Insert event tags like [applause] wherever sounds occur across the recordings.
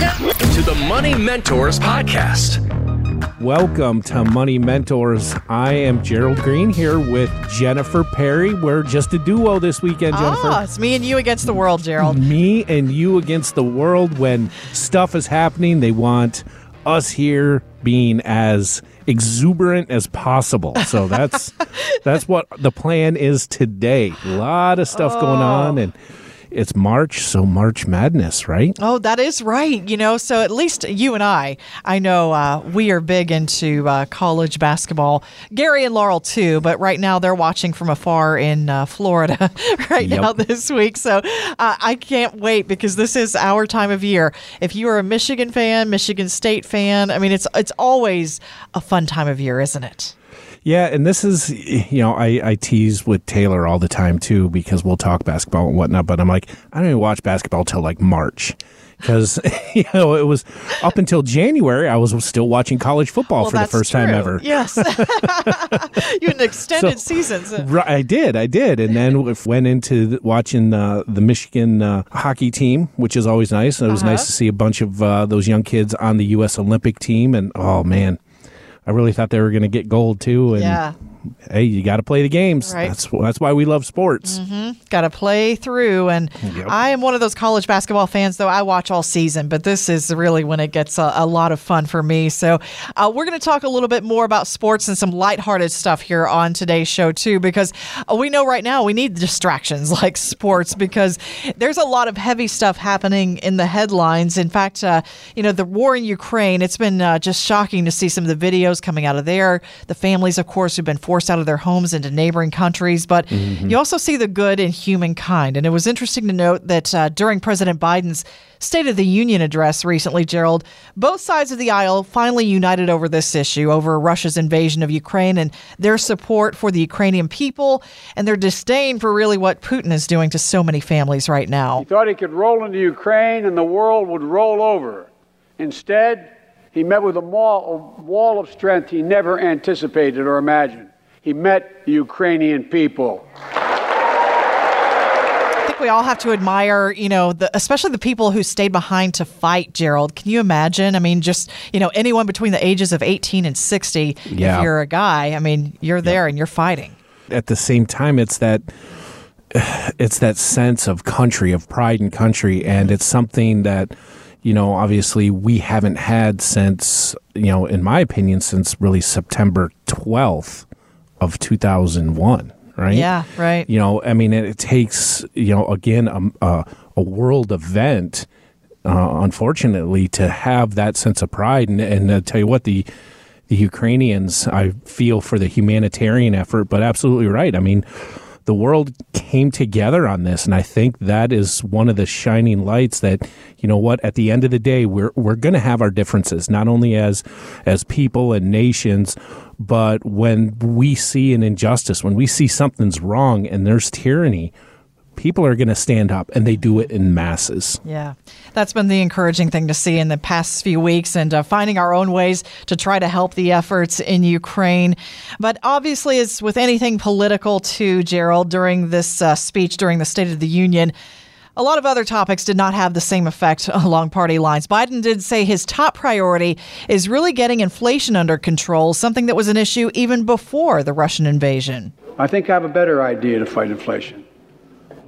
to the Money Mentors Podcast. Welcome to Money Mentors. I am Gerald Green here with Jennifer Perry. We're just a duo this weekend, Jennifer. Ah, it's me and you against the world, Gerald. Me and you against the world when stuff is happening. They want us here being as exuberant as possible. So that's [laughs] that's what the plan is today. A lot of stuff going on and it's March, so March Madness, right? Oh, that is right. You know, so at least you and I, I know uh, we are big into uh, college basketball. Gary and Laurel too, but right now they're watching from afar in uh, Florida [laughs] right Yep. now this week. So uh, I can't wait because this is our time of year. If you are a Michigan fan, Michigan State fan, I mean, it's it's always a fun time of year, isn't it? Yeah, and this is, you know, I, I tease with Taylor all the time too because we'll talk basketball and whatnot, but I'm like, I don't even watch basketball till like March because, [laughs] you know, it was up until January, I was still watching college football Well, for the first time ever. Yes, [laughs] you had an extended So- season. so- Right, I did, I did, and then we went into watching uh, the Michigan uh, hockey team, which is always nice. And it was Uh-huh. nice to see a bunch of uh, those young kids on the U.S. Olympic team, and oh man, I really thought they were going to get gold too. And Yeah. Hey, you got to play the games. Right. That's that's why we love sports. got to play through. And Yep. I am one of those college basketball fans, though I watch all season, but this is really when it gets a, a lot of fun for me. So uh, we're going to talk a little bit more about sports and some lighthearted stuff here on today's show, too, because uh, we know right now we need distractions [laughs] like sports because there's a lot of heavy stuff happening in the headlines. In fact, uh, you know, the war in Ukraine, it's been uh, just shocking to see some of the videos coming out of there. The families, of course, who've been forced out of their homes into neighboring countries, but you also see the good in humankind. And it was interesting to note that uh, during President Biden's State of the Union address recently, Gerald, both sides of the aisle finally united over this issue, over Russia's invasion of Ukraine and their support for the Ukrainian people and their disdain for really what Putin is doing to so many families right now. He thought he could roll into Ukraine and the world would roll over. Instead, he met with a wall, a wall of strength he never anticipated or imagined. He met the Ukrainian people. I think we all have to admire, you know, the, especially the people who stayed behind to fight, Gerald. Can you imagine? I mean, just, you know, anyone between the ages of 18 and 60, Yeah. if you're a guy, I mean, you're there and you're fighting. At the same time, it's that [sighs] it's that sense of country, of pride in country, and it's something that you know obviously we haven't had since you know, in my opinion, since really September twelfth of two thousand one. Right? Yeah, right. You know, I mean, it, it takes you know again a, a, a world event, uh, unfortunately, to have that sense of pride. And, and I tell you what, the the Ukrainians, I feel for the humanitarian effort, but absolutely right. I mean, the world came together on this, and I think that is one of the shining lights that you know what. At the end of the day, we're we're going to have our differences, not only as as people and nations, but when we see an injustice, when we see something's wrong, and there's tyranny. People are going to stand up, and they do it in masses. Yeah, that's been the encouraging thing to see in the past few weeks and uh, finding our own ways to try to help the efforts in Ukraine. But obviously, as with anything political, too, Gerald, during this uh, speech during the State of the Union, a lot of other topics did not have the same effect [laughs] along party lines. Biden did say his top priority is really getting inflation under control, something that was an issue even before the Russian invasion. I think I have a better idea to fight inflation.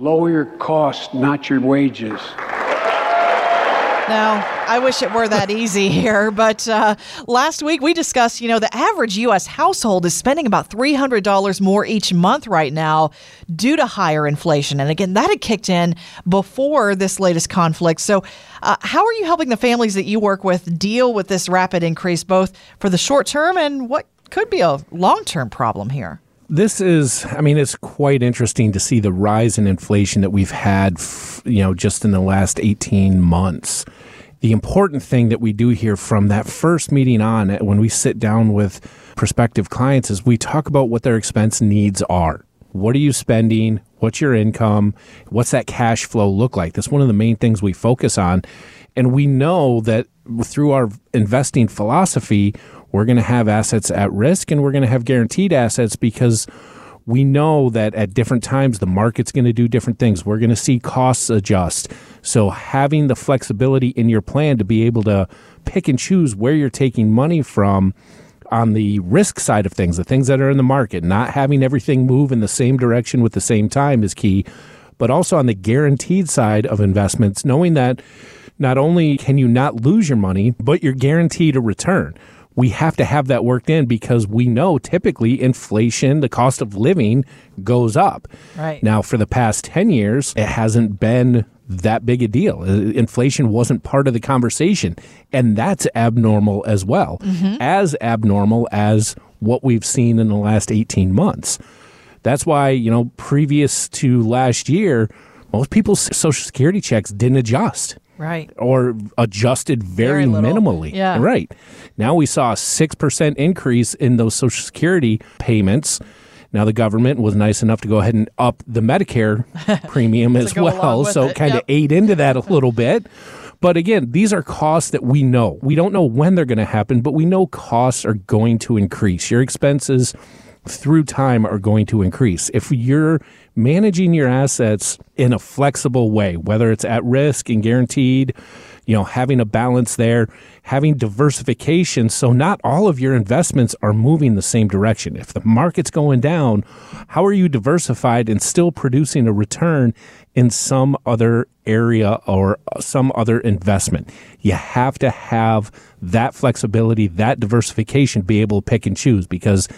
Lower your costs, not your wages. Now, I wish it were that easy here, but uh, last week we discussed, you know, the average U.S. household is spending about $300 more each month right now due to higher inflation. And again, that had kicked in before this latest conflict. So, uh, how are you helping the families that you work with deal with this rapid increase, both for the short term and what could be a long term problem here? This is, I mean, it's quite interesting to see the rise in inflation that we've had, you know, just in the last 18 months. The important thing that we do here from that first meeting on, uh, when we sit down with prospective clients, is we talk about what their expense needs are. What are you spending? What's your income? What's that cash flow look like? That's one of the main things we focus on. And we know that through our investing philosophy, we're going to have assets at risk and we're going to have guaranteed assets because we know that at different times the market's going to do different things. We're going to see costs adjust. So having the flexibility in your plan to be able to pick and choose where you're taking money from on the risk side of things, the things that are in the market, not having everything move in the same direction with the same time is key. But also on the guaranteed side of investments, knowing that not only can you not lose your money, but you're guaranteed a return we have to have that worked in because we know typically inflation, the cost of living goes up. Right. Now, for the past 10 years, it hasn't been that big a deal. Uh, inflation wasn't part of the conversation, and that's abnormal as well, mm-hmm. as abnormal as what we've seen in the last 18 months. That's why, you know, previous to last year, most people's social security checks didn't adjust. Right. Or adjusted very, very minimally. Yeah. Right. Now we saw a 6% increase in those Social Security payments. Now the government was nice enough to go ahead and up the Medicare [laughs] premium as well. So it. kind of yep. ate into that a little bit. But again, these are costs that we know. We don't know when they're going to happen, but we know costs are going to increase. Your expenses through time are going to increase. If you're managing your assets in a flexible way, whether it's at risk and guaranteed, you know, having a balance there, having diversification so not all of your investments are moving the same direction. If the market's going down, how are you diversified and still producing a return in some other area or some other investment? You have to have that flexibility, that diversification, be able to pick and choose because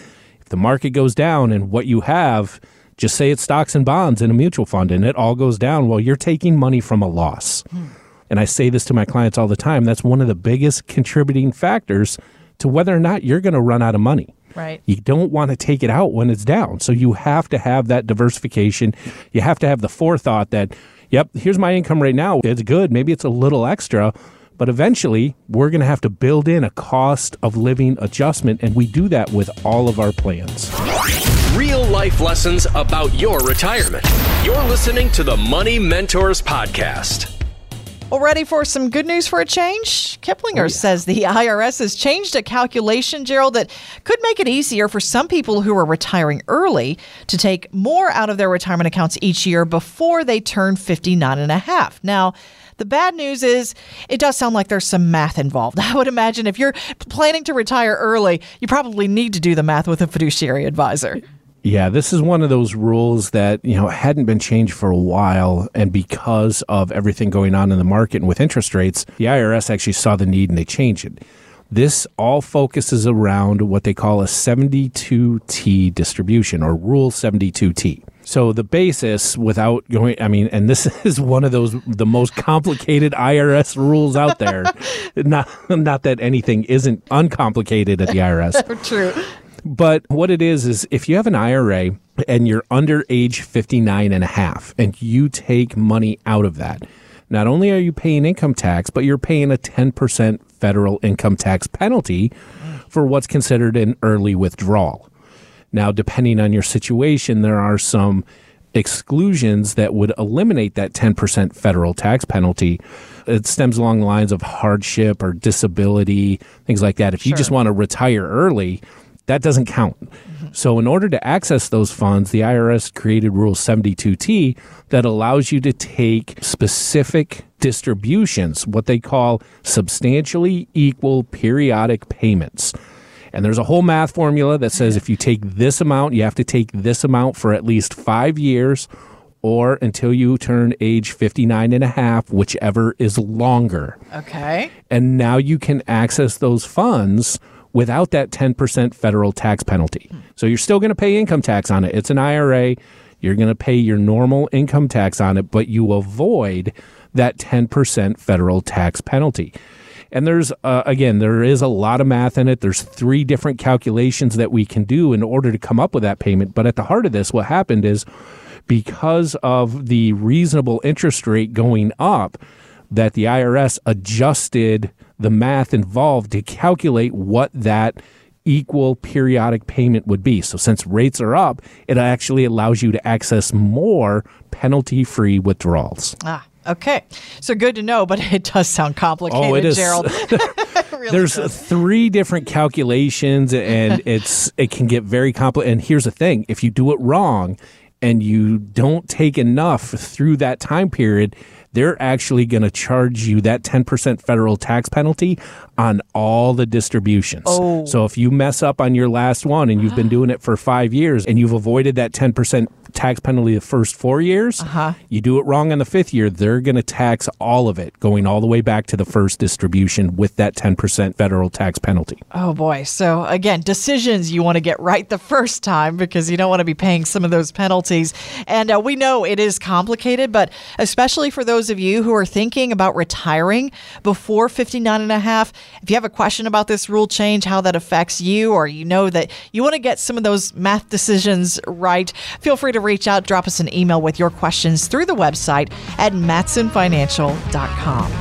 the market goes down and what you have just say it's stocks and bonds in a mutual fund and it all goes down. Well, you're taking money from a loss. Hmm. And I say this to my clients all the time. That's one of the biggest contributing factors to whether or not you're going to run out of money. Right. You don't want to take it out when it's down. So you have to have that diversification. You have to have the forethought that, yep, here's my income right now. It's good. Maybe it's a little extra, but eventually we're going to have to build in a cost of living adjustment. And we do that with all of our plans real life lessons about your retirement. You're listening to the Money Mentors Podcast. Well, ready for some good news for a change? Kiplinger oh, yeah. says the IRS has changed a calculation, Gerald, that could make it easier for some people who are retiring early to take more out of their retirement accounts each year before they turn 59 and a half. Now, the bad news is it does sound like there's some math involved. [laughs] I would imagine if you're planning to retire early, you probably need to do the math with a fiduciary advisor. Yeah, this is one of those rules that, you know, hadn't been changed for a while. And because of everything going on in the market and with interest rates, the IRS actually saw the need and they changed it. This all focuses around what they call a 72T distribution or Rule 72T. So the basis, without going, I mean, and this [laughs] is one of those the most complicated IRS rules out there. [laughs] not, not that anything isn't uncomplicated at the IRS. [laughs] True. But what it is, is if you have an IRA and you're under age 59 and a half and you take money out of that, not only are you paying income tax, but you're paying a 10% federal income tax penalty mm. for what's considered an early withdrawal. Now, depending on your situation, there are some exclusions that would eliminate that 10% federal tax penalty. It stems along the lines of hardship or disability, things like that. If sure. you just want to retire early, that doesn't count. Mm-hmm. So, in order to access those funds, the IRS created Rule 72T that allows you to take specific distributions, what they call substantially equal periodic payments. And there's a whole math formula that says if you take this amount, you have to take this amount for at least five years or until you turn age 59 and a half, whichever is longer. Okay. And now you can access those funds without that 10% federal tax penalty. So you're still going to pay income tax on it. It's an IRA. You're going to pay your normal income tax on it, but you avoid that 10% federal tax penalty. And there's, uh, again, there is a lot of math in it. There's three different calculations that we can do in order to come up with that payment. But at the heart of this, what happened is because of the reasonable interest rate going up, that the IRS adjusted the math involved to calculate what that equal periodic payment would be. So since rates are up, it actually allows you to access more penalty free withdrawals. Ah. Okay, so good to know, but [laughs] it does sound complicated, oh, it is. Gerald. [laughs] [laughs] really there's does. three different calculations, and it's it can get very complicated. And here's the thing: if you do it wrong, and you don't take enough through that time period, they're actually going to charge you that 10% federal tax penalty on all the distributions. Oh. So if you mess up on your last one and you've been [gasps] doing it for five years and you've avoided that 10% tax penalty the first four years, Uh-huh. you do it wrong on the fifth year, they're going to tax all of it, going all the way back to the first distribution with that 10% federal tax penalty. Oh boy. So again, decisions you want to get right the first time because you don't want to be paying some of those penalties. And uh, we know it is complicated, but especially for those of you who are thinking about retiring before 59 and a half, if you have a question about this rule change, how that affects you, or you know that you want to get some of those math decisions right, feel free to reach out, drop us an email with your questions through the website at mattsonfinancial.com.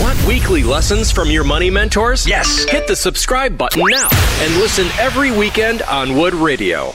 Want weekly lessons from your money mentors? Yes. Hit the subscribe button now and listen every weekend on Wood Radio.